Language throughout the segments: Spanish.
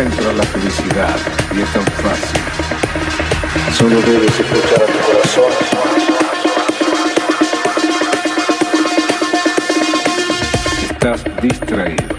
encuentra la felicidad y es tan fácil. Solo debes escuchar a tu corazón. Estás distraído.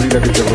la vida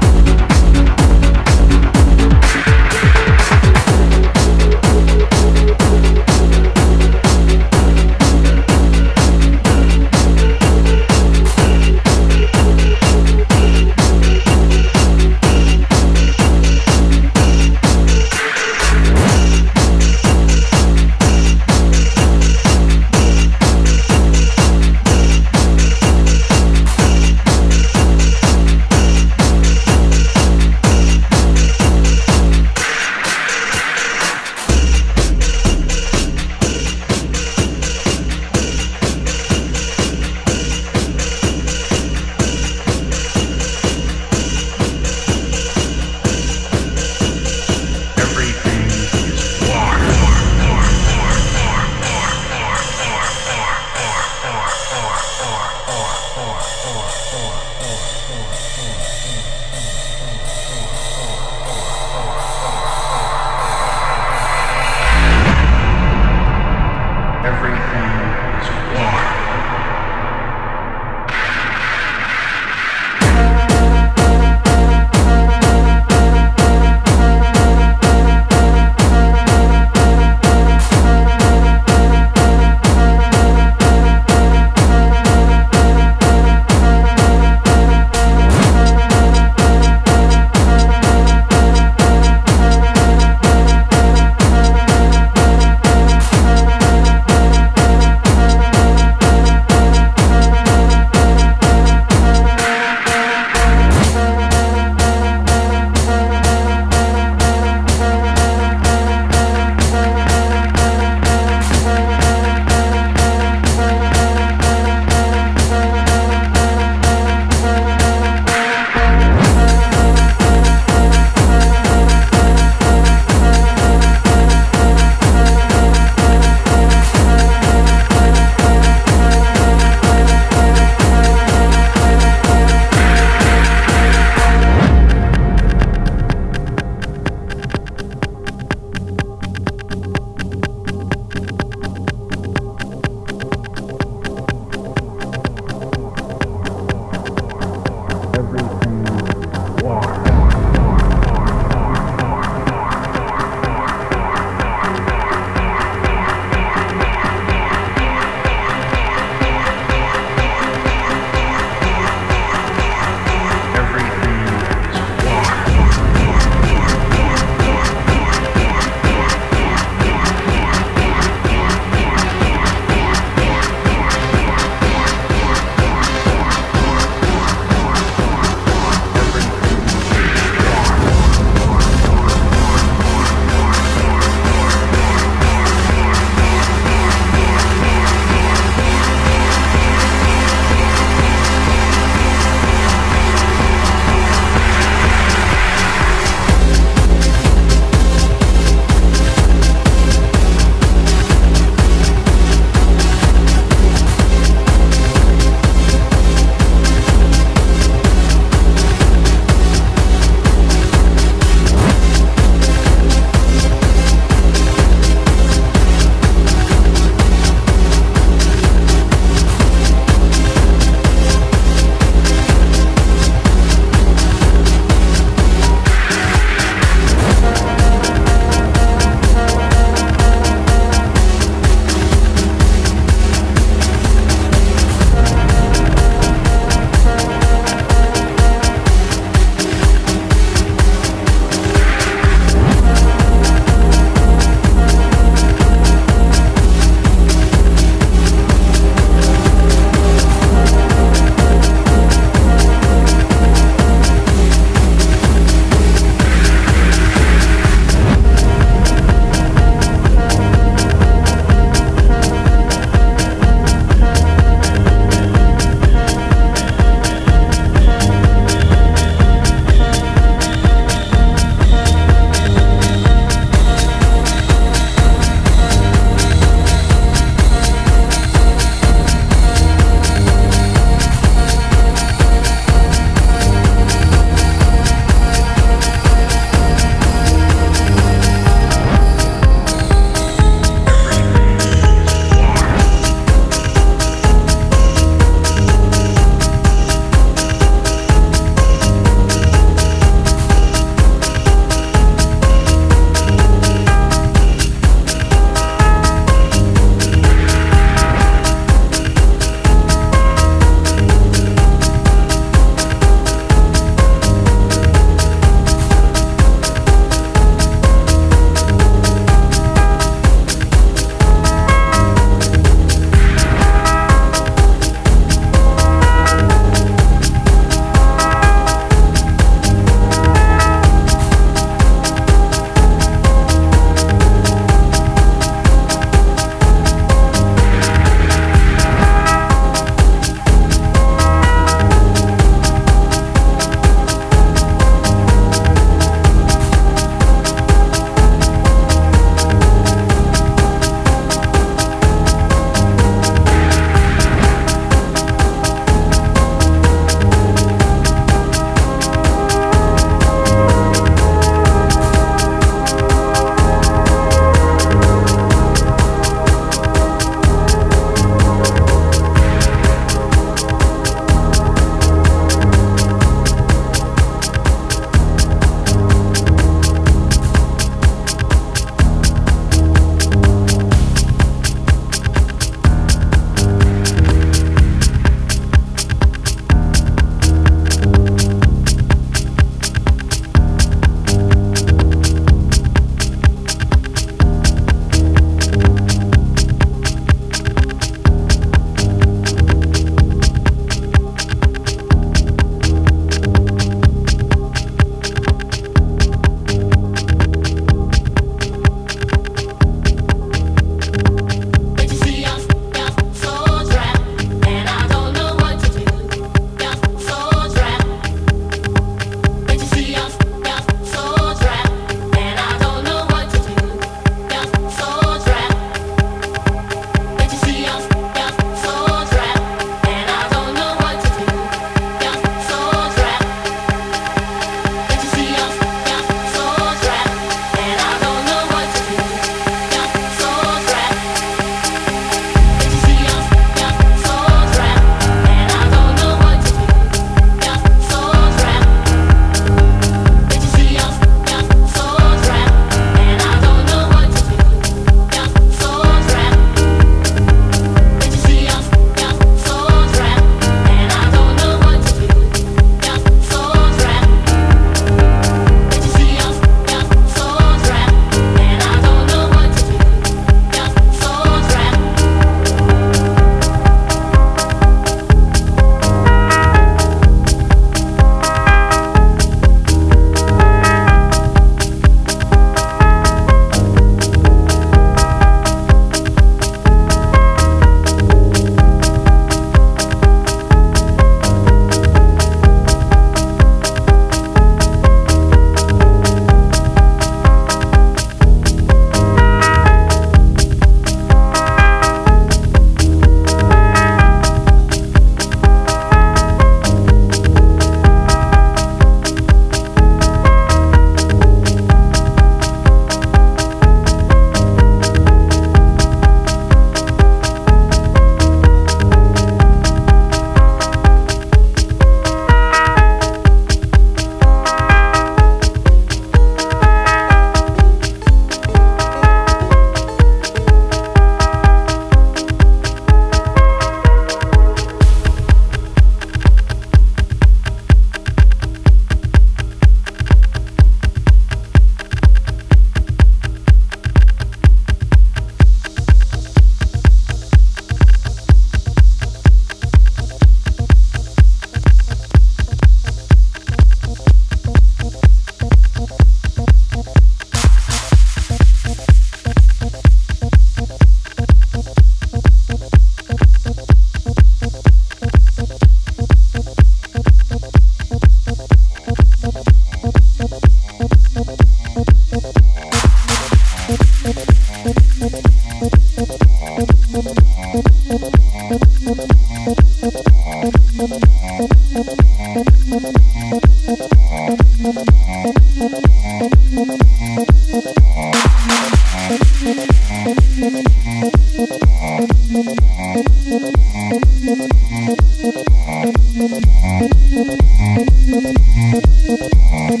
Thank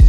you.